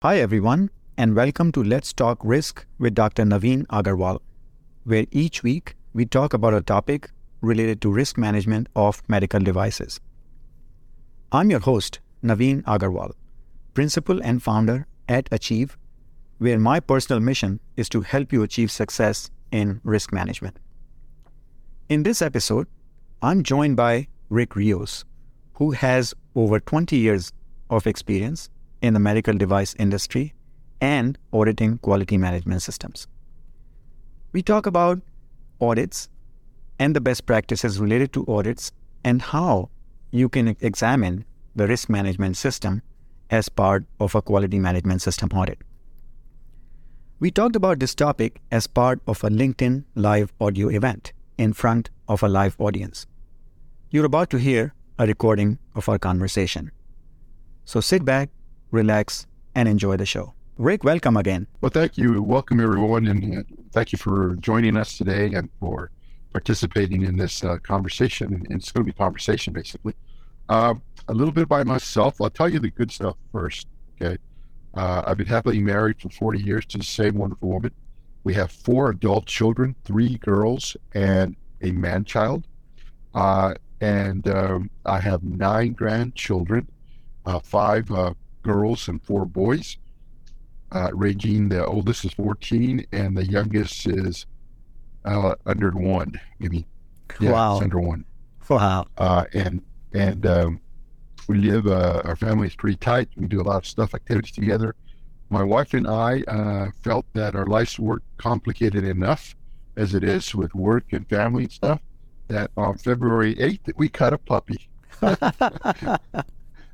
Hi, everyone, and welcome to Let's Talk Risk with Dr. Naveen Agarwal, where each week we talk about a topic related to risk management of medical devices. I'm your host, Naveen Agarwal, principal and founder at Achieve, where my personal mission is to help you achieve success in risk management. In this episode, I'm joined by Rick Rios, who has over 20 years of experience in the medical device industry and auditing quality management systems. We talk about audits and the best practices related to audits and how you can examine the risk management system as part of a quality management system audit. We talked about this topic as part of a LinkedIn live audio event in front of a live audience. You're about to hear a recording of our conversation. So sit back, relax, and enjoy the show. Rick, welcome again. Well, thank you. Welcome, everyone. And uh, thank you for joining us today and for participating in this uh, conversation. And it's going to be conversation, basically. Uh, a little bit by myself. I'll tell you the good stuff first. Okay. Uh, I've been happily married for 40 years to the same wonderful woman. We have four adult children, three girls, and a man child. Uh, and um, I have nine grandchildren, uh, five girls and four boys, uh, ranging the oldest is 14 and the youngest is uh, under one, maybe. Yeah, wow. under one. Wow. Uh, and and um, we live, uh, our family is pretty tight. We do a lot of stuff, activities together. My wife and I uh, felt that our life's work complicated enough as it is with work and family and stuff that on February 8th, we cut a puppy. that,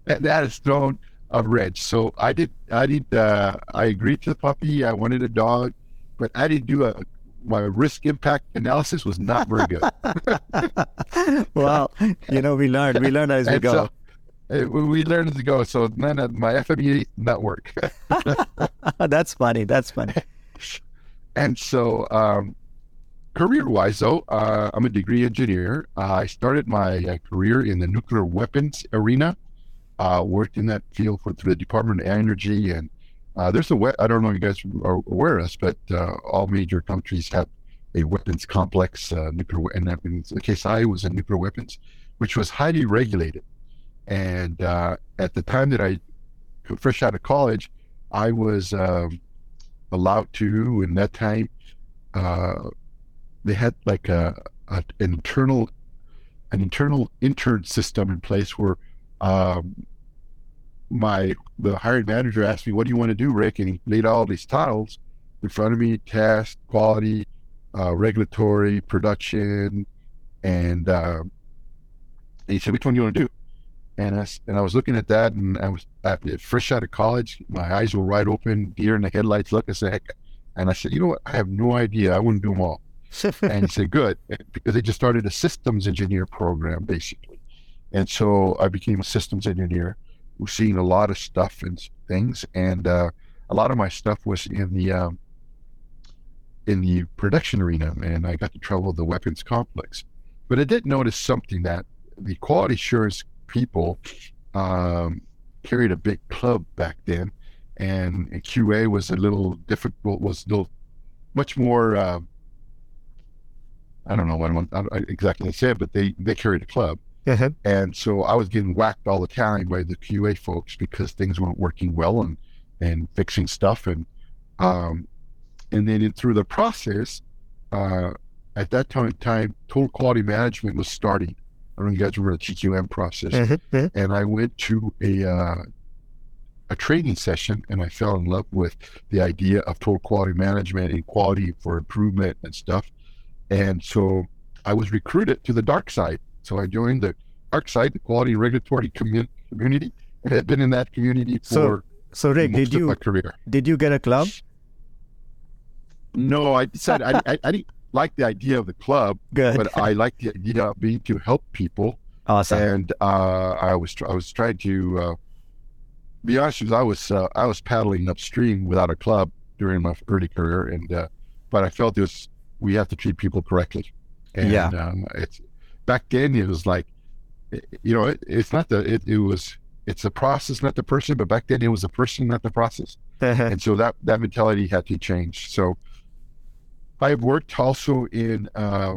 that has thrown of Reg. So I did, I did, uh, I agreed to the puppy. I wanted a dog, but I didn't do a, my risk impact analysis was not very good. well, you know, we learned, we learned as we go. So, uh, we learned as we go. So none of my FME not work. That's funny. That's funny. And so, um, career wise, though, uh, I'm a degree engineer. Uh, I started my uh, career in the nuclear weapons arena uh, worked in that field for the Department of Energy. And uh, there's a, I don't know if you guys are aware of this, but uh, all major countries have a weapons complex, uh, nuclear, and that means the case I was in nuclear weapons, which was highly regulated. And uh, at the time that I, fresh out of college, I was um, allowed to, in that time, uh, they had like a, a, an internal, an internal intern system in place where um, my the hiring manager asked me, "What do you want to do, Rick?" And he laid all these titles in front of me: task, quality, uh, regulatory, production, and, uh, and he said, "Which one do you want to do?" And I and I was looking at that, and I was fresh out of college. My eyes were wide open, deer in the headlights. Look, I said, and I said, "You know what? I have no idea. I wouldn't do them all." and he said, "Good," because they just started a systems engineer program, basically. And so I became a systems engineer, was seeing a lot of stuff and things, and uh, a lot of my stuff was in the um, in the production arena, and I got to travel the weapons complex. But I did notice something that the quality assurance people um, carried a big club back then, and QA was a little difficult, was a little much more. Uh, I don't know what I exactly say, but they they carried a club, uh-huh. And so I was getting whacked all the time by the QA folks because things weren't working well and, and fixing stuff. And, um, and then in, through the process, uh, at that time, time, total quality management was starting. I don't know if you guys remember the TQM process. Uh-huh. uh-huh. And I went to a, uh, a training session and I fell in love with the idea of total quality management and quality for improvement and stuff. And so I was recruited to the dark side so I joined the dark side, the Quality Regulatory commun- Community, and have been in that community for so, so Rick, did you, my career. Did you get a club? No, I said I, I, I, didn't like the idea of the club, Good. but I like the idea of being to help people. Awesome. And uh, I was I was trying to uh, be honest with you, I was uh, I was paddling upstream without a club during my early career, and uh, but I felt this we have to treat people correctly. And, yeah. Um, it's back then it was like, you know, it, it's not the, it, it was it's the process, not the person. But back then, it was the person, not the process. and so that that mentality had to change. So I have worked also in uh,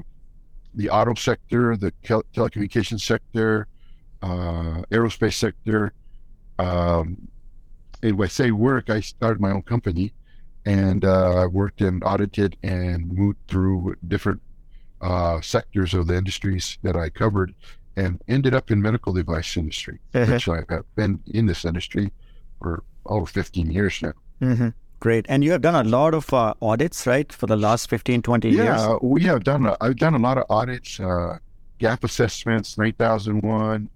the auto sector, the telecommunications sector, uh, aerospace sector. Um, and when I say work, I started my own company and uh, worked and audited and moved through different uh, sectors of the industries that I covered and ended up in medical device industry, uh-huh. which I've been in this industry for over 15 years now. Mm-hmm. Great. And you have done a lot of uh, audits, right, for the last 15, 20 yeah, years? Yeah, we have done, a, I've done a lot of audits, uh, gap assessments, 9001,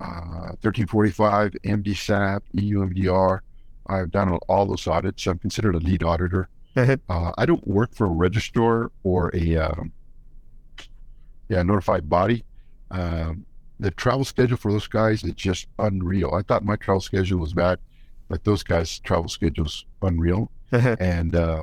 uh, 1345, MDSAP, EU MDR. I've done all those audits. I'm considered a lead auditor. Uh, I don't work for a registrar or a um, yeah notified body. Um, the travel schedule for those guys is just unreal. I thought my travel schedule was bad, but those guys' travel schedule's unreal. and uh,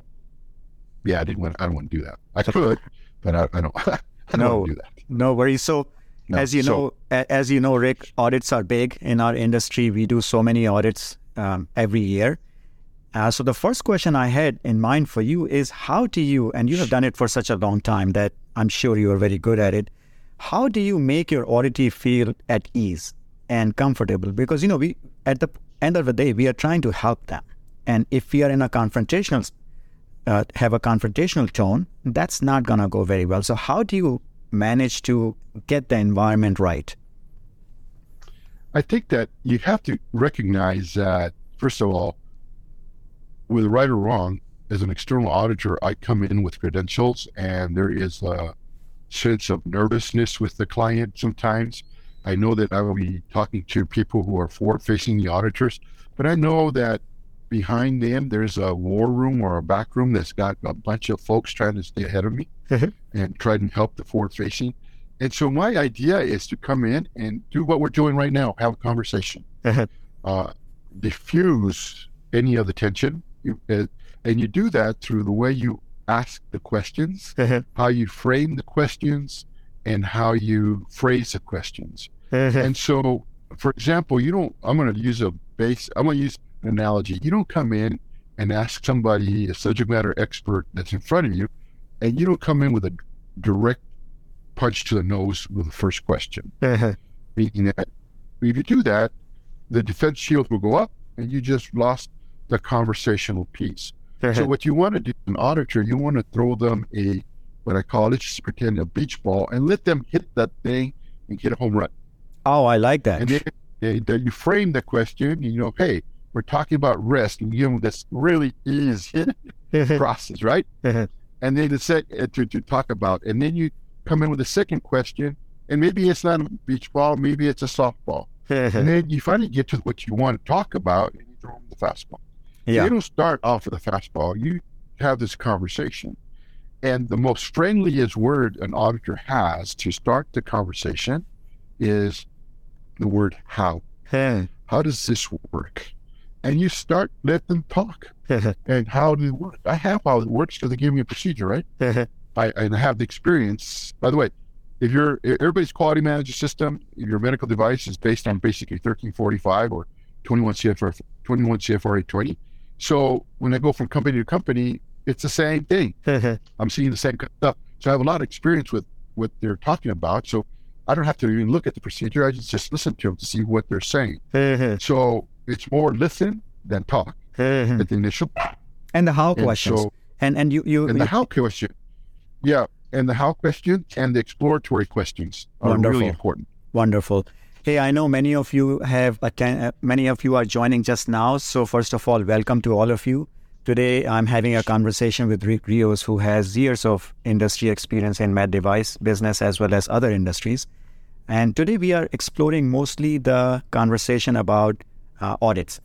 yeah, I didn't want. I don't want to do that. I could, but I, I don't. I don't no, do that. No worries. So. No, as you so, know, as you know, Rick, audits are big in our industry. We do so many audits um, every year. Uh, so the first question I had in mind for you is how do you, and you have done it for such a long time that I'm sure you are very good at it. How do you make your auditee feel at ease and comfortable? Because you know, we at the end of the day, we are trying to help them, and if we are in a confrontational, uh, have a confrontational tone, that's not gonna go very well. So how do you manage to get the environment right? I think that you have to recognize that, first of all, with right or wrong, as an external auditor, I come in with credentials and there is a sense of nervousness with the client sometimes. I know that I will be talking to people who are forward facing the auditors, but I know that behind them there's a war room or a back room that's got a bunch of folks trying to stay ahead of me and try to help the forward facing. And so my idea is to come in and do what we're doing right now, have a conversation, uh-huh. uh, diffuse any of the tension. Uh, and you do that through the way you ask the questions, uh-huh. how you frame the questions, and how you phrase the questions. Uh-huh. And so, for example, you don't, I'm going to use a base, I'm going to use an analogy. You don't come in and ask somebody, a subject matter expert that's in front of you, and you don't come in with a direct punch to the nose with the first question. Uh-huh. Meaning that if you do that, the defense shield will go up and you just lost the conversational piece. So what you want to do an auditor, you want to throw them a what I call it, just pretend a beach ball and let them hit that thing and get a home run. Oh, I like that. And then, then you frame the question, you know, hey, we're talking about risk, and you know, this really is process, right? Uh-huh. and then to, say, uh, to, to talk about, and then you come in with a second question, and maybe it's not a beach ball, maybe it's a softball. and then you finally get to what you want to talk about, and you throw them the fastball. Yeah. you don't start off with a fastball. You have this conversation. And the most friendliest word an auditor has to start the conversation is the word how. how does this work? And you start, let them talk. and how do it work? I have how it works because they gave me a procedure, right? I, and I have the experience. By the way, if you're everybody's quality management system, your medical device is based on basically 1345 or 21 CFR 21 CFR 820. So when I go from company to company, it's the same thing. I'm seeing the same stuff. So I have a lot of experience with what they're talking about. So I don't have to even look at the procedure. I just, just listen to them to see what they're saying. so it's more listen than talk at the initial. And the how questions. So, and and you you and the how question yeah, and the how question and the exploratory questions are Wonderful. really important. Wonderful. Hey, I know many of you have attend, uh, many of you are joining just now. So first of all, welcome to all of you. Today, I'm having a conversation with Rick Rios, who has years of industry experience in med device business as well as other industries. And today, we are exploring mostly the conversation about uh, audits.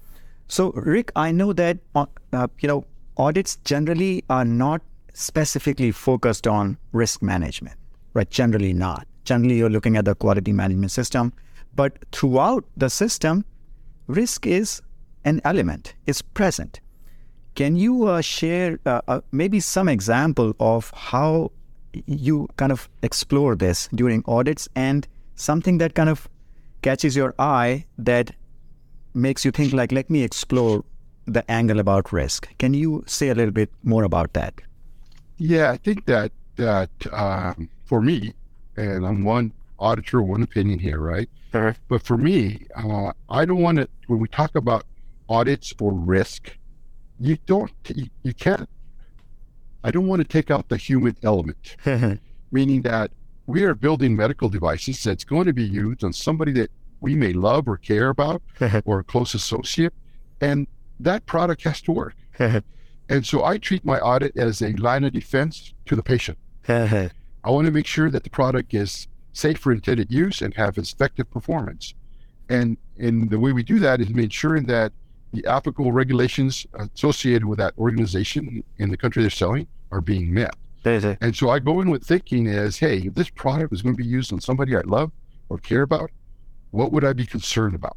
So, Rick, I know that uh, uh you know audits generally are not specifically focused on risk management, right? Generally not. Generally, you're looking at the quality management system, but throughout the system, risk is an element, is present. Can you uh, share uh, uh, maybe some example of how you kind of explore this during audits and something that kind of catches your eye that makes you think like, let me explore the angle about risk. Can you say a little bit more about that? Yeah, I think that that um, for me, and I'm one auditor, one opinion here, right? Uh-huh. But for me, uh, I don't want to. When we talk about audits or risk, you don't, you, you can't. I don't want to take out the human element, meaning that we are building medical devices that's going to be used on somebody that we may love or care about or a close associate, and that product has to work. and so I treat my audit as a line of defense to the patient. I want to make sure that the product is safe for intended use and have effective performance. And and the way we do that is ensuring that the applicable regulations associated with that organization in the country they're selling are being met. And so I go in with thinking as, hey, if this product is going to be used on somebody I love or care about, what would I be concerned about?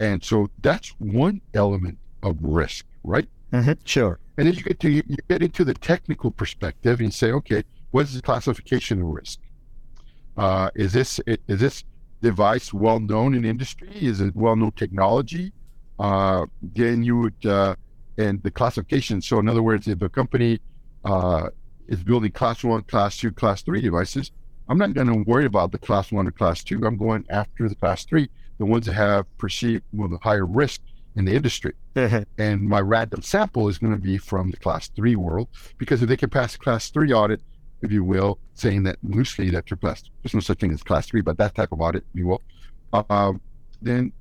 And so that's one element of risk, right? Mm-hmm. Sure. And then you get to you get into the technical perspective and say, okay, what is the classification of risk? Uh, is this is this device well known in industry? Is it well known technology? Uh, then you would uh, and the classification. So in other words, if a company uh, is building class one, class two, class three devices, I'm not going to worry about the class one or class two. I'm going after the class three the ones that have perceived with a higher risk in the industry. Mm-hmm. and my random sample is going to be from the class three world because if they can pass a class three audit, if you will, saying that loosely that your class, there's no such thing as class three, but that type of audit, if you will, uh, then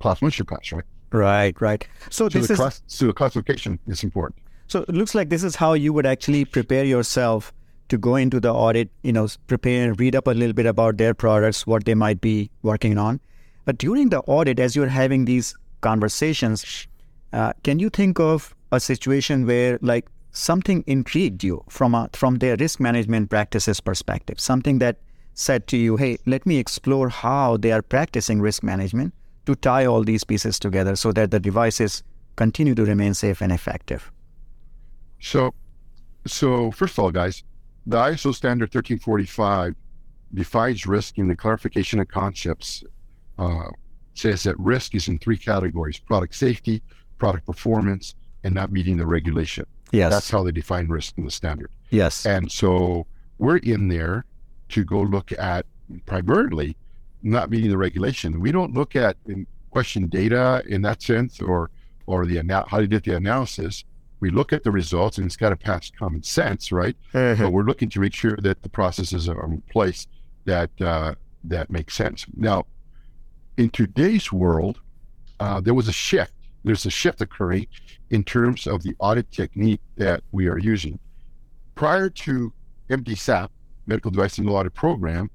class one should pass, right? Right, right. So, so this is class, so the classification is important. So it looks like this is how you would actually prepare yourself to go into the audit. You know, prepare, read up a little bit about their products, what they might be working on, but during the audit, as you're having these conversations, uh, can you think of a situation where like something intrigued you from a, from their risk management practices perspective, something that said to you, "Hey, let me explore how they are practicing risk management to tie all these pieces together so that the devices continue to remain safe and effective." So, so first of all, guys, the ISO standard 1345 defines risk in the clarification of concepts uh, says that risk is in three categories product safety, product performance, and not meeting the regulation. Yes. That's how they define risk in the standard. Yes. And so we're in there to go look at primarily not meeting the regulation. We don't look at in question data in that sense or or the how they did the analysis. We look at the results and it's got to pass common sense, right? Mm-hmm. But we're looking to make sure that the processes are in place that uh, that make sense. Now, in today's world, uh, there was a shift. There's a shift occurring in terms of the audit technique that we are using. Prior to MDSAP, Medical Device Single Audit Program,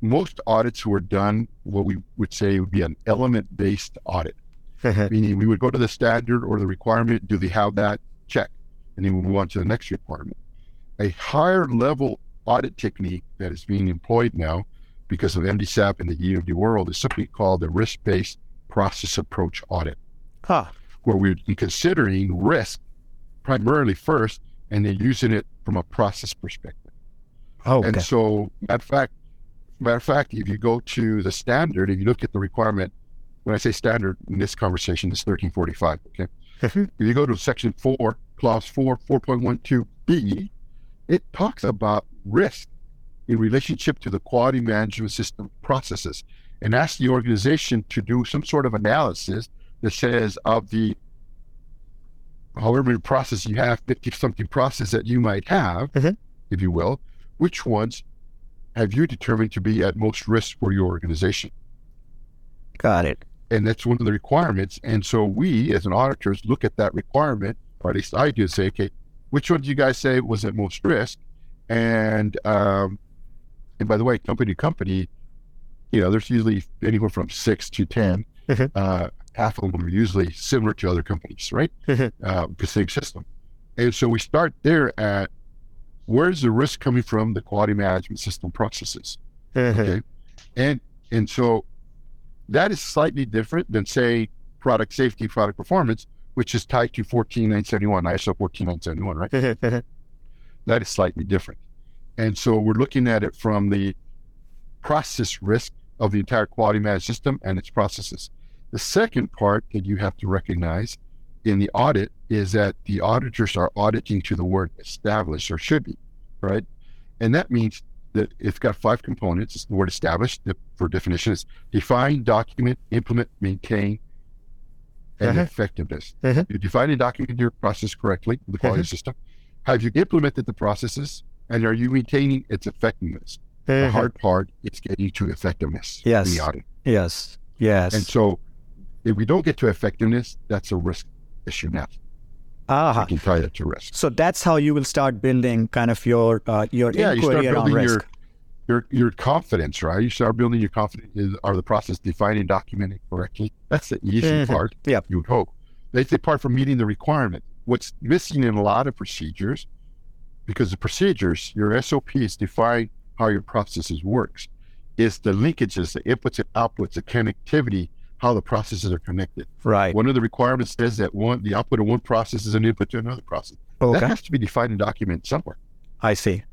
most audits were done what we would say would be an element based audit, mm-hmm. meaning we would go to the standard or the requirement, do they have that? Check. And then we move on to the next requirement. A higher level audit technique that is being employed now because of MDSAP in the EMD world is something called the risk-based process approach audit, huh. where we're considering risk primarily first and then using it from a process perspective. Oh, okay. And so, matter of fact, matter of fact, if you go to the standard, if you look at the requirement, when I say standard in this conversation, it's 1345. Okay. Mm-hmm. if you go to section four, clause four, 4.12b, it talks about risk in relationship to the quality management system processes and ask the organization to do some sort of analysis that says of the however many processes you have, 50 something process that you might have, mm-hmm. if you will, which ones have you determined to be at most risk for your organization? Got it. And that's one of the requirements. And so we, as an auditors, look at that requirement, or at least I do, say, okay, which one do you guys say was at most risk? And um, and by the way, company to company, you know, there's usually anywhere from six to 10. Mm-hmm. Uh, half of them are usually similar to other companies, right? Mm-hmm. Uh, the same system. And so we start there at where's the risk coming from the quality management system processes? Mm-hmm. Okay. And and so that is slightly different than say product safety, product performance, which is tied to 14971, ISO 14971, right? that is slightly different. And so we're looking at it from the process risk of the entire quality management system and its processes. The second part that you have to recognize in the audit is that the auditors are auditing to the word established or should be, right? And that means that it's got five components. It's the word established for definition is define, document, implement, maintain, and Uh-huh. effectiveness. Uh-huh. You define and document your process correctly, the quality Uh-huh. system. Have you implemented the processes and are you maintaining its effectiveness? The hard part is getting to effectiveness in Yes. the audit. Yes. Yes. And so if we don't get to effectiveness, that's a risk issue now. We can tie that to risk. So that's how you will start building kind of your uh, your Yeah, you start building risk. your your your confidence, right? You start building your confidence. Is, are the process defined and documented correctly? That's the easy Mhm. part. Yeah, You would hope. That's the part from meeting the requirement. What's missing in a lot of procedures, because the procedures, your SOPs define how your processes works, is the linkages, the inputs and outputs, the connectivity, how the processes are connected. Right. One of the requirements says that one the output of one process is an input to another process. That Okay. has to be defined and documented somewhere. I see.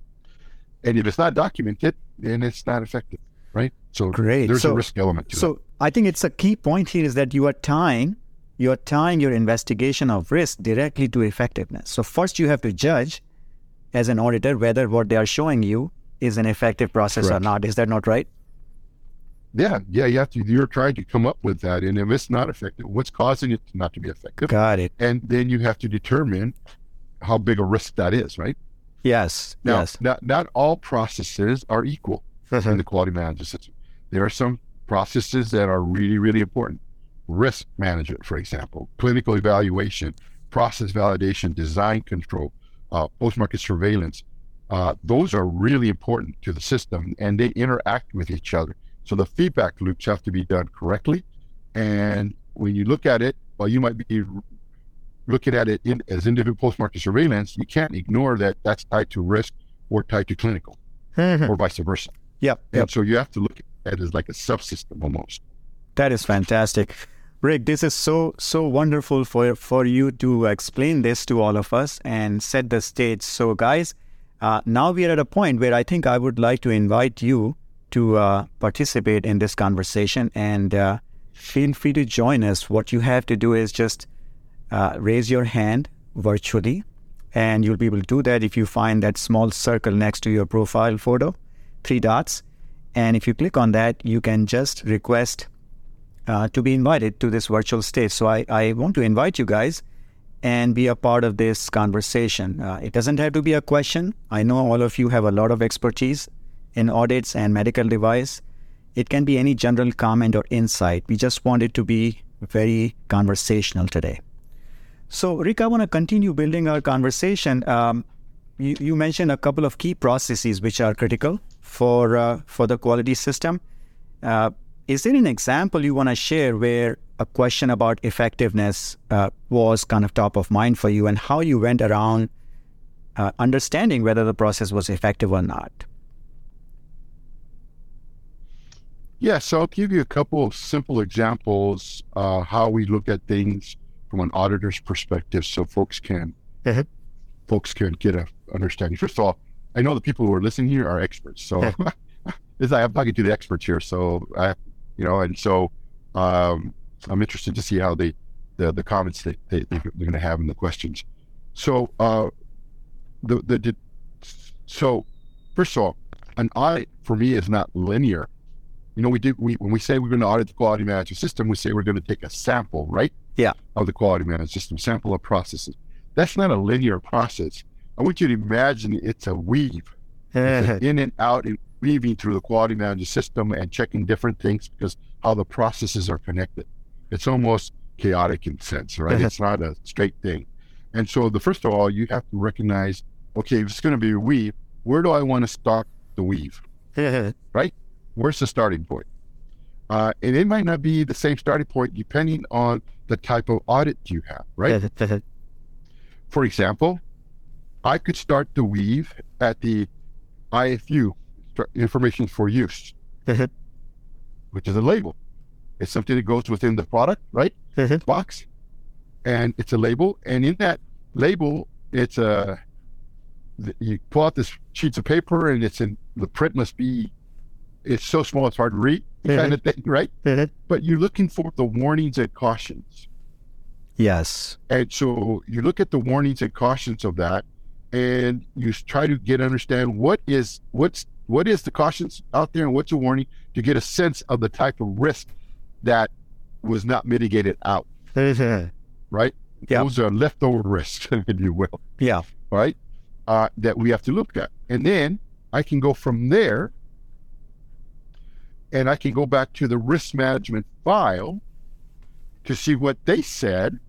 And if it's not documented, then it's not effective, right? So Great. there's So- a risk element to it. So I think it's a key point here is that you are tying you are tying your investigation of risk directly to effectiveness. So first you have to judge as an auditor whether what they are showing you is an effective process or not. Is that not right? Yeah, yeah, you have to. You're trying to come up with that, and if it's not effective, what's causing it not to be effective? Got it. And then you have to determine how big a risk that is, right? Yes. Now, yes. not not all processes are equal in the quality management system. There are some processes that are really, really important. Risk management, for example, clinical evaluation, process validation, design control, uh, post-market surveillance. Uh, those are really important to the system, and they interact with each other. So the feedback loops have to be done correctly. And when you look at it, while you might be looking at it in, as individual post-market surveillance, you can't ignore that that's tied to risk or tied to clinical Mhm. or vice versa. Yep. And Yep. so you have to look at it as like a subsystem almost. That is fantastic. Rick, this is so so wonderful for for you to explain this to all of us and set the stage. So, guys, uh, now we are at a point where I think I would like to invite you to uh, participate in this conversation and uh, feel free to join us. What you have to do is just uh, raise your hand virtually, and you'll be able to do that if you find that small circle next to your profile photo, three dots. And if you click on that, you can just request uh, to be invited to this virtual stage. So I, I want to invite you guys and be a part of this conversation. Uh, it doesn't have to be a question. I know all of you have a lot of expertise in audits and medical device. It can be any general comment or insight. We just want it to be very conversational today. So, Rick, I want to continue building our conversation. Um, you, you mentioned a couple of key processes which are critical for uh, for the quality system. Uh, is there an example you want to share where a question about effectiveness uh, was kind of top of mind for you, and how you went around uh, understanding whether the process was effective or not? Yeah, so I'll give you a couple of simple examples uh, how we look at things from an auditor's perspective, so folks can Mhm. folks can get a understanding. First of all, I know the people who are listening here are experts, so this I'm talking to the experts here. So I, you know, and so um, I'm interested to see how they the the comments that they, they're going to have in the questions. So uh, the, the the so first of all, an audit for me is not linear. You know, we do we when we say we're going to audit the quality management system, we say we're going to take a sample, right? Yeah. Of the quality management system, sample of processes. That's not a linear process. I want you to imagine it's a weave, It's an in and out and weaving through the quality management system and checking different things because how the processes are connected. It's almost chaotic in sense, right? It's not a straight thing. And so the first of all, you have to recognize, okay, if it's going to be a weave, where do I want to start the weave? Where's the starting point? Uh, and it might not be the same starting point depending on the type of audit you have, right? For example, I could start the weave at the IFU, information for use, which is a label. It's something that goes within the product, right? Box. And it's a label. And in that label, it's a, you pull out this sheets of paper and it's in, the print must be it's so small it's hard to read, kind of thing, right? But you're looking for the warnings and cautions. Yes. And so you look at the warnings and cautions of that, and you try to get understand what is what's what is the cautions out there and what's a warning to get a sense of the type of risk that was not mitigated out, right? Yeah. Those are leftover risks, if you will, yeah. right? Uh, that we have to look at. And then I can go from there and I can go back to the risk management file to see what they said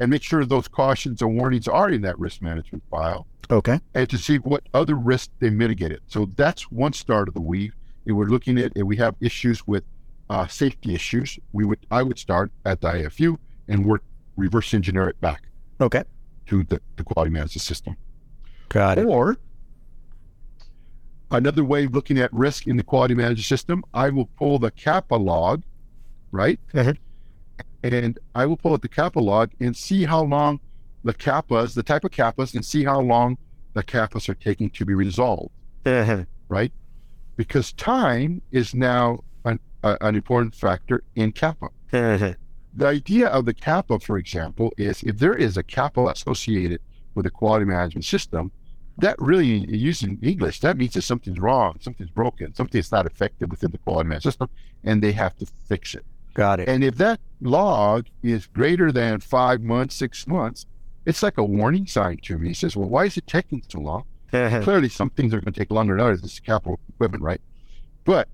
and make sure those cautions and warnings are in that risk management file Okay. and to see what other risks they mitigated. So that's one start of the weave. If we're looking at if we have issues with uh, safety issues, we would I would start at the IFU and work reverse engineer it back Okay. to the, the quality management system. Got it. Or another way of looking at risk in the quality management system, I will pull the CAPA log, right? Mhm. And I will pull up the CAPA log and see how long the CAPAs, the type of CAPAs, and see how long the CAPAs are taking to be resolved, right? Because time is now an, a, an important factor in CAPA. The idea of the CAPA, for example, is if there is a CAPA associated with a quality management system, that really, using English, that means that something's wrong, something's broken, something's not effective within the quality management system, and they have to fix it. Got it. And if that log is greater than five months, six months, it's like a warning sign to me. It says, well, why is it taking so long? Clearly, some things are going to take longer than others. This is capital equipment, right? But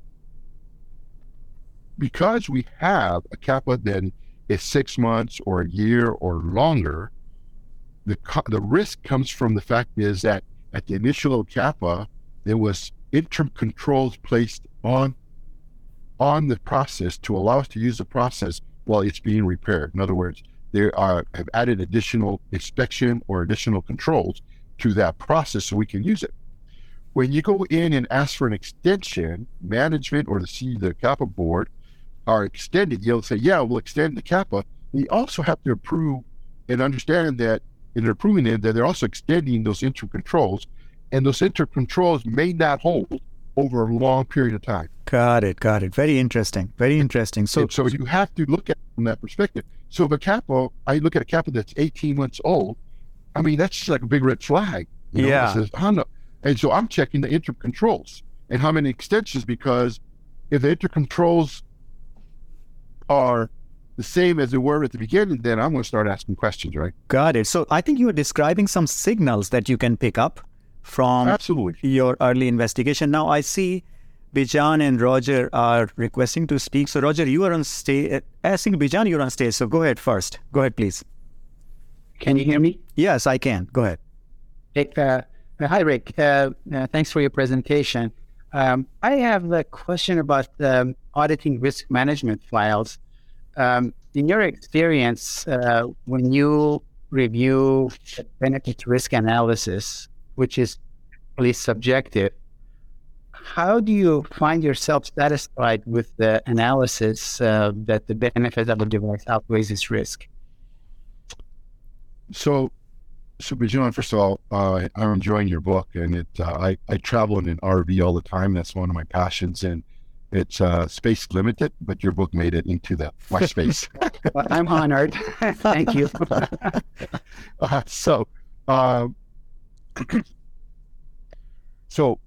because we have a CAPA that is six months or a year or longer, the co- the risk comes from the fact is that at the initial CAPA, there was interim controls placed on on the process to allow us to use the process while it's being repaired. In other words, they are have added additional inspection or additional controls to that process so we can use it. When you go in and ask for an extension, management or the C the CAPA board are extended, you'll say, yeah, we'll extend the CAPA. You also have to approve and understand that in proving it, that they're also extending those interim controls, and those interim controls may not hold over a long period of time. Got it. Got it. Very interesting. Very interesting. So, So, so you have to look at it from that perspective. So if a CAPA, I look at a CAPA that's 18 months old, I mean, that's just like a big red flag. You know, Yeah. Says, "Huh. And so I'm checking the interim controls and how many extensions, because if the interim controls are the same as they were at the beginning, then I'm going to start asking questions, right? got it. So, I think you were describing some signals that you can pick up from Absolutely. your early investigation. Now, I see Bijan and Roger are requesting to speak. So, Roger, you are on stage. I think Bijan, you're on stage. So, go ahead first. Go ahead, please. Can you hear me? Yes, I can. Go ahead. Rick, uh, uh, hi, Rick. Uh, uh, thanks for your presentation. Um, I have a question about um, auditing risk management files. Um, in your experience, uh, when you review the benefit risk analysis, which is really subjective, how do you find yourself satisfied with the analysis uh, that the benefit of the device outweighs its risk? So, so Bijan, first of all, uh, I'm enjoying your book, and it. Uh, I I travel in an RV all the time. That's one of my passions, and it's uh, space limited. But your book made it into the my space. Well, I'm honored. Thank you. uh, so, um, so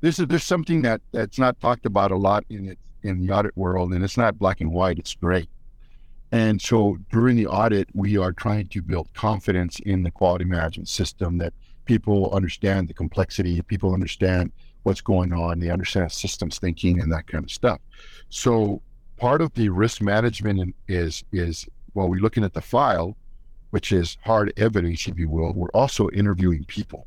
this is there's something that that's not talked about a lot in it in the audit world, and it's not black and white. It's gray. And so during the audit, we are trying to build confidence in the quality management system that people understand the complexity, people understand what's going on, they understand systems thinking and that kind of stuff. So part of the risk management is is while we're looking at the file, which is hard evidence, if you will, we're also interviewing people.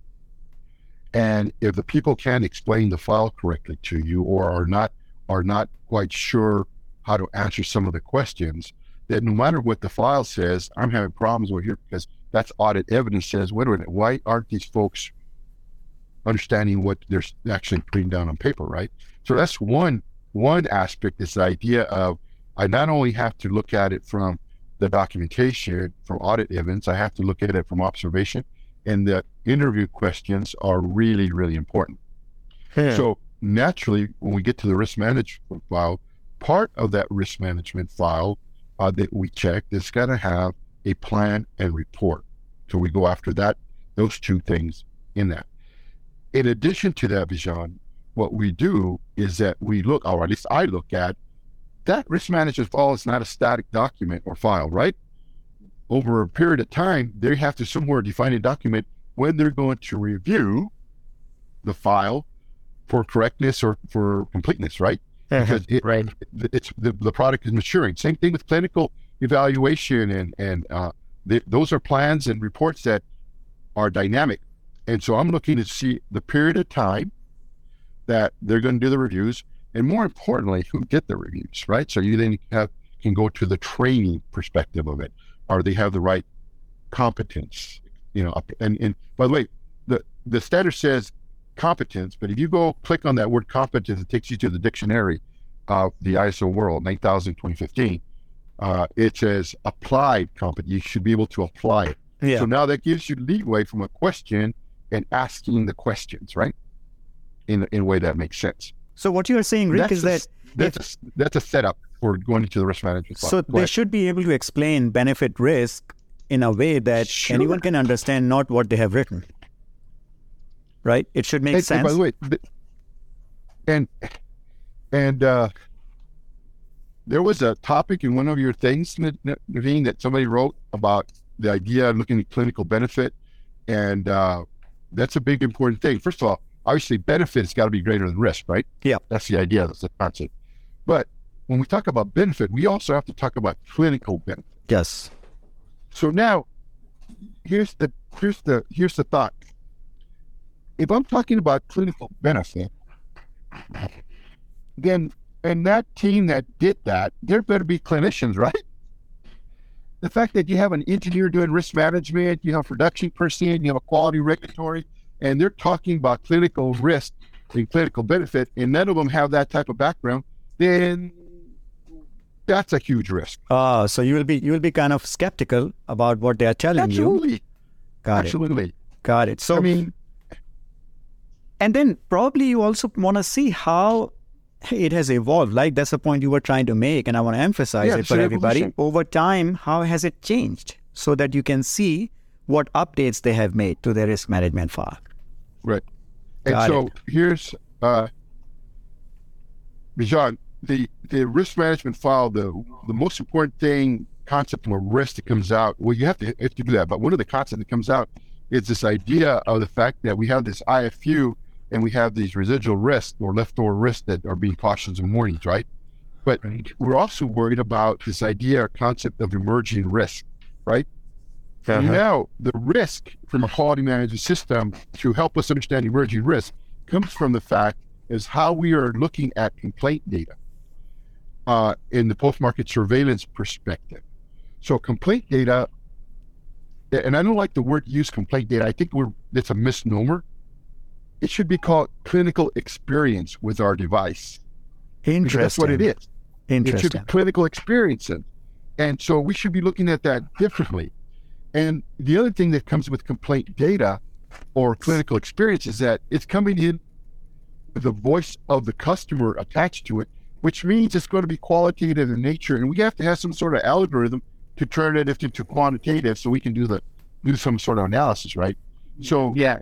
And if the people can't explain the file correctly to you or are not are not quite sure how to answer some of the questions, that no matter what the file says, I'm having problems with here because that's audit evidence says, wait a minute, why aren't these folks understanding what they're actually putting down on paper, right? So that's one one aspect, this idea of I not only have to look at it from the documentation, from audit evidence, I have to look at it from observation. And the interview questions are really, really important. So naturally, when we get to the risk management file, part of that risk management file uh, that we check is got to have a plan and report. So we go after that, those two things in that. In addition to that, Bijan, what we do is that we look, or at least I look at, that risk management file is not a static document or file, right? Over a period of time, they have to somewhere define a document when they're going to review the file for correctness or for completeness, right? Because it, right. it's the, the product is maturing. Same thing with clinical evaluation and and uh, the, those are plans and reports that are dynamic. And so I'm looking to see the period of time that they're going to do the reviews, and more importantly, who get the reviews, right? So you then have can go to the training perspective of it, Are they have the right competence, you know. And and by the way, the the standard says competence, but if you go click on that word competence, it takes you to the dictionary of the ISO world 9000 2015. Uh, it says applied competence. You should be able to apply it. Yeah. So now that gives you leeway from a question and asking the questions, right? In in a way that makes sense. So what you are saying, Rick, that's is a, that that's if, a, that's a setup for going into the risk management. So they ahead. should be able to explain benefit risk in a way that sure. anyone can understand, not what they have written right? It should make and, sense. And by the way, and and uh, there was a topic in one of your things, Naveen, that somebody wrote about the idea of looking at clinical benefit, and uh, that's a big important thing. First of all, obviously, benefit has got to be greater than risk, right? Yeah, that's the idea. That's the concept. But when we talk about benefit, we also have to talk about clinical benefit. Yes. So now, here's the here's the here's the thought if I'm talking about clinical benefit, then and that team that did that, there better be clinicians, right? The fact that you have an engineer doing risk management, you have production person, you have a quality regulatory, and they're talking about clinical risk and clinical benefit, and none of them have that type of background, then that's a huge risk. Ah, so you will be you will be kind of skeptical about what they are telling Absolutely. you. Got Absolutely. It. Got it. So I mean and then probably you also want to see how it has evolved. Like that's the point you were trying to make, and I want to emphasize yeah, it for everybody. Evolution. Over time, how has it changed so that you can see what updates they have made to their risk management file? Right. And Got so it. here's uh Bijan, the the risk management file, the the most important thing concept from a risk that comes out, well you have to have to do that, but one of the concepts that comes out is this idea of the fact that we have this IFU and we have these residual risks or leftover risks that are being cautions and warnings, right? But right. we're also worried about this idea or concept of emerging risk, right? Uh-huh. Now, the risk from a quality management system to help us understand emerging risk comes from the fact is how we are looking at complaint data uh, in the post-market surveillance perspective. So complaint data, and I don't like the word use complaint data. I think we're it's a misnomer it should be called clinical experience with our device. Interesting. That's what it is. Interesting. It should be clinical experiences. And so we should be looking at that differently. And the other thing that comes with complaint data or clinical experience is that it's coming in with the voice of the customer attached to it, which means it's going to be qualitative in nature. And we have to have some sort of algorithm to turn it into quantitative so we can do the do some sort of analysis, right? So yeah,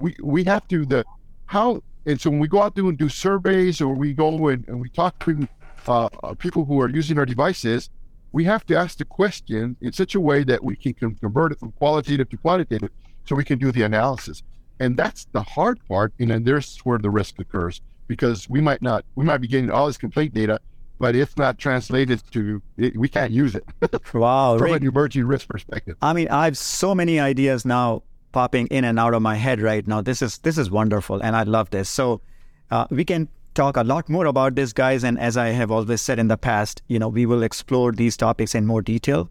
we we have to the how and so when we go out there and do surveys or we go and, and we talk to uh, uh, people who are using our devices, we have to ask the question in such a way that we can convert it from qualitative to quantitative so we can do the analysis. And that's the hard part. And then there's where the risk occurs because we might not, we might be getting all this complaint data, but it's not translated to, it, we can't use it. wow. From an emerging risk perspective. I mean, I have so many ideas now popping in and out of my head right now. This is this is wonderful, and I love this. So uh, we can talk a lot more about this, guys. And as I have always said in the past, you know, we will explore these topics in more detail.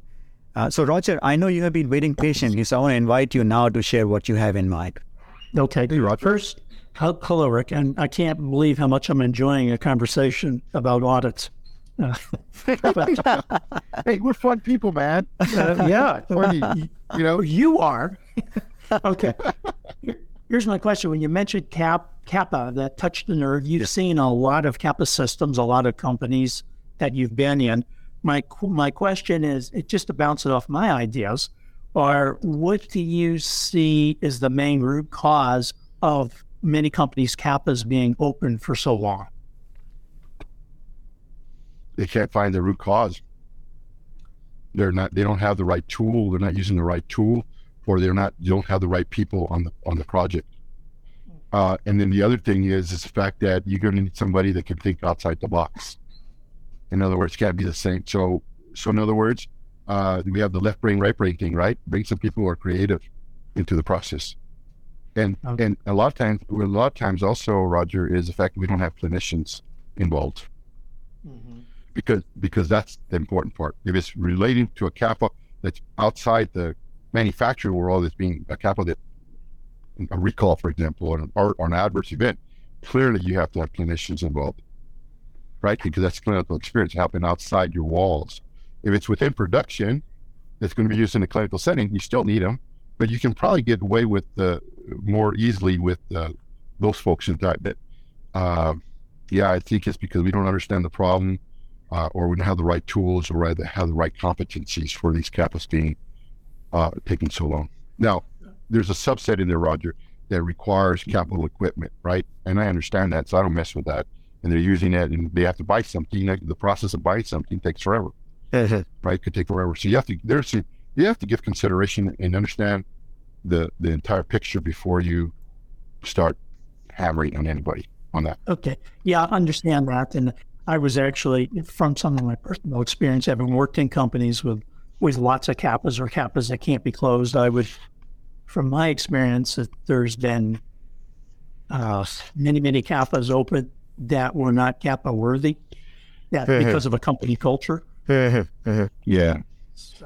Uh, so, Roger, I know you have been waiting patiently, so I want to invite you now to share what you have in mind. Okay. Hey, Roger. First, hello, Rick, and I can't believe how much I'm enjoying a conversation about audits. Uh, hey, we're fun people, man. Uh, yeah, you, you know, you are. okay. here's my question: When you mentioned Cap CAPA that touched the nerve, you've seen a lot of CAPA systems, a lot of companies that you've been in. My my question is, it just to bounce it off my ideas, or what do you see is the main root cause of many companies CAPAs being open for so long? They can't find the root cause. They're not. They don't have the right tool. They're not using the right tool, or they're not. They don't have the right people on the on the project. Uh, and then the other thing is is the fact that you're going to need somebody that can think outside the box. In other words, can't be the same. So, so in other words, uh, we have the left brain, right brain thing, right? Bring some people who are creative into the process. And okay. and a lot of times, a lot of times also, Roger, is the fact that we don't have clinicians involved. Mm-hmm. Because because that's the important part. If it's relating to a CAPA that's outside the manufacturing world, it's being a that a recall, for example, or an, or, an adverse event, clearly you have to have clinicians involved, right? Because that's clinical experience happening outside your walls. If it's within production, that's going to be used in a clinical setting, you still need them, but you can probably get away with the more easily with uh, those folks in that. Uh, yeah, I think it's because we don't understand the problem, uh, or we don't have the right tools, or rather have the right competencies for these CAPAs being uh, taking so long. Now, there's a subset in there, Roger, that requires capital equipment, right? And I understand that, so I don't mess with that. And they're using it, and they have to buy something. The process of buying something takes forever, right? Could take forever. So you have to there's you have to give consideration and understand the the entire picture before you start hammering on anybody on that. Okay, yeah, I understand that, and I was actually from some of my personal experience, having worked in companies with with lots of CAPAs or CAPAs that can't be closed, I would from my experience, that there's been uh, many, many CAPAs open that were not CAPA worthy that because of a company culture. yeah.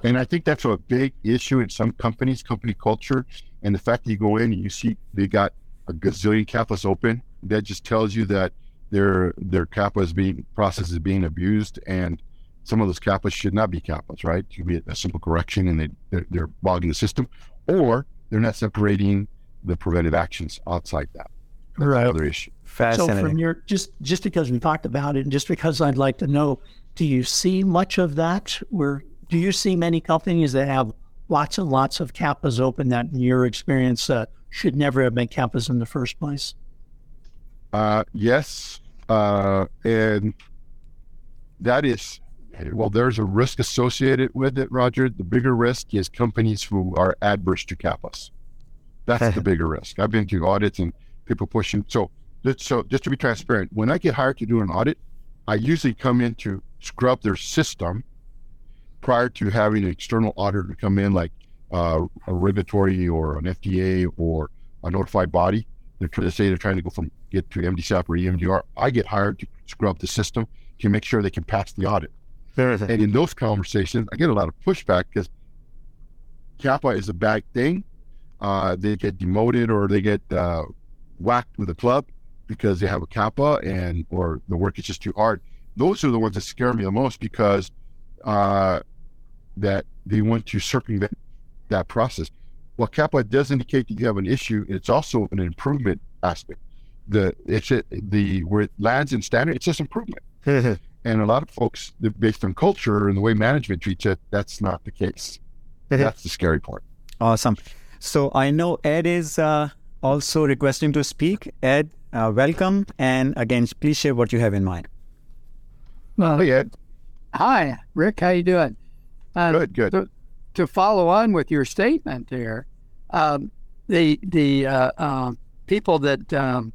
And I think that's a big issue in some companies, company culture. And the fact that you go in and you see they got a gazillion CAPAs open, that just tells you that their their CAPA is being process is being abused and some of those CAPAs should not be CAPAs, right? It could be a simple correction and they they're, they're bogging the system, or they're not separating the preventive actions outside that. That's right. Another issue. So from your just just because we talked about it, and just because I'd like to know, do you see much of that? Where do you see many companies that have lots and lots of CAPAs open that, in your experience, uh, should never have been CAPAs in the first place? Uh, yes, uh, and that is well, there's a risk associated with it, Roger. The bigger risk is companies who are adverse to CAPAs. That's the bigger risk. I've been to audits and people pushing. So, so just to be transparent, when I get hired to do an audit, I usually come in to scrub their system prior to having an external auditor come in, like uh, a regulatory or an FDA or a notified body. They're trying to say they're trying to go from get to MDSAP or EMDR. I get hired to scrub the system to make sure they can pass the audit. And in those conversations, I get a lot of pushback because CAPA is a bad thing. Uh, they get demoted or they get uh, whacked with a club because they have a CAPA and or the work is just too hard. Those are the ones that scare me the most because uh, that they want to circumvent that process. Well, CAPA does indicate that you have an issue. It's also an improvement aspect. The it's it, the where it lands in standard. It's just improvement. And a lot of folks, based on culture and the way management treats it, that's not the case. that's the scary part. Awesome. So I know Ed is uh, also requesting to speak. Ed, uh, welcome. And again, please share what you have in mind. Well, hey, Ed. Hi, Rick. How you doing? Uh, good, good. To, to, follow on with your statement there, um, the the uh, um, people that um,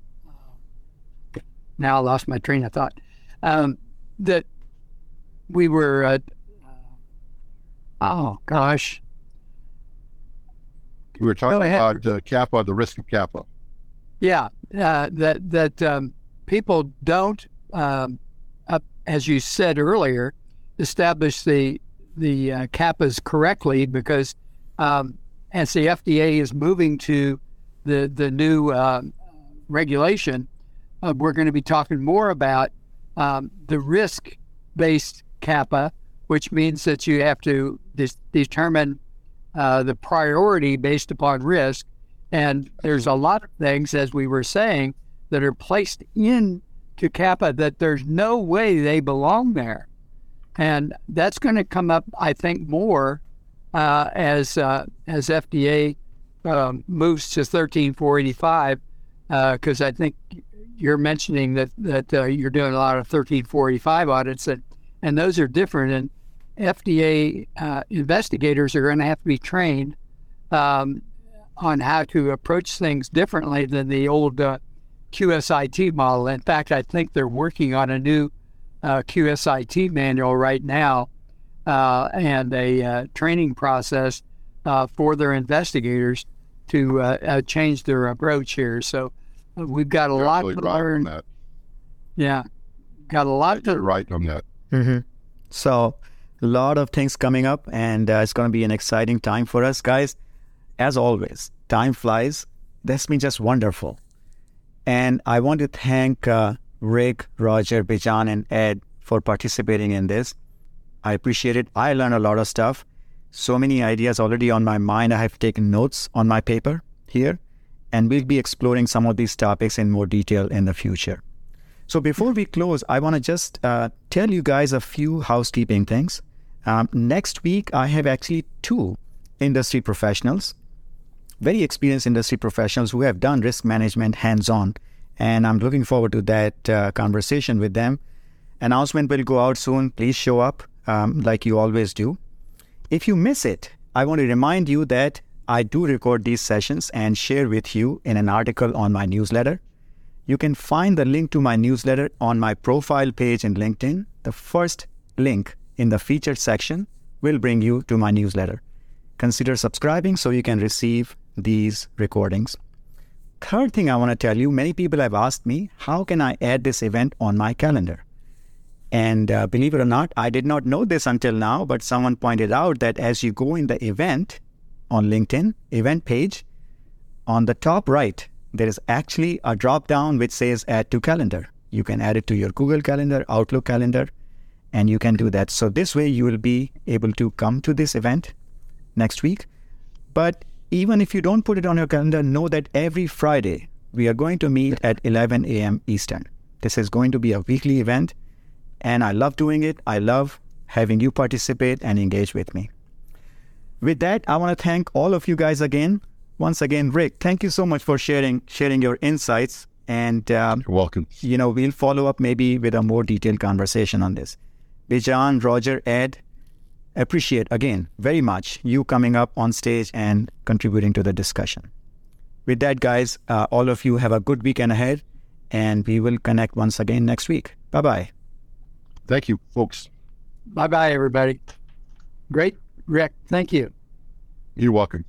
now I lost my train of thought. Um, that we were, uh, oh gosh. We were talking about uh, CAPA, the risk of CAPA. Yeah, uh, that that um, people don't, um, uh, as you said earlier, establish the the uh, CAPAs correctly because um, as the FDA is moving to the the new uh, regulation, uh, we're going to be talking more about um, the risk based CAPA, which means that you have to dis- determine uh, the priority based upon risk. And there's a lot of things, as we were saying, that are placed in to CAPA that there's no way they belong there. And that's going to come up, I think, more uh, as uh, as FDA um, moves to 13485, because uh, I think you're mentioning that that uh, you're doing a lot of 13485 audits, and and those are different. And FDA uh, investigators are going to have to be trained um, on how to approach things differently than the old uh, QSIT model. In fact, I think they're working on a new uh, QSIT manual right now uh, and a uh, training process uh, for their investigators to change their approach here. So we've got a You're lot to absolutely right on learn. that. Yeah, got a lot You're to. right on that. Mm-hmm. So, a lot of things coming up, and uh, it's going to be an exciting time for us, guys. As always, time flies. That's been just wonderful. And I want to thank uh, Rick, Roger, Bijan, and Ed for participating in this. I appreciate it. I learned a lot of stuff. So many ideas already on my mind. I have taken notes on my paper here, and we'll be exploring some of these topics in more detail in the future. So before we close, I want to just uh, tell you guys a few housekeeping things. Um, next week, I have actually two industry professionals, very experienced industry professionals who have done risk management hands on. And I'm looking forward to that uh, conversation with them. Announcement will go out soon. Please show up um, like you always do. If you miss it, I want to remind you that I do record these sessions and share with you in an article on my newsletter. You can find the link to my newsletter on my profile page in LinkedIn. The first link in the featured section will bring you to my newsletter. Consider subscribing so you can receive these recordings. Third thing I want to tell you many people have asked me, how can I add this event on my calendar? And uh, believe it or not, I did not know this until now, but someone pointed out that as you go in the event on LinkedIn, event page, on the top right, there is actually a drop down which says add to calendar. You can add it to your Google Calendar, Outlook Calendar, and you can do that. So this way you will be able to come to this event next week. But even if you don't put it on your calendar, know that every Friday we are going to meet at 11 a.m. Eastern. This is going to be a weekly event, and I love doing it. I love having you participate and engage with me. With that, I want to thank all of you guys again. Once again, Rick, thank you so much for sharing sharing your insights. And um, You're welcome. you know, we'll follow up maybe with a more detailed conversation on this. Bijan, Roger, Ed, appreciate again very much you coming up on stage and contributing to the discussion. With that, guys, uh, all of you have a good weekend ahead, and we will connect once again next week. Bye bye. Thank you, folks. Bye bye, everybody. Great, Rick. Thank you. You're welcome.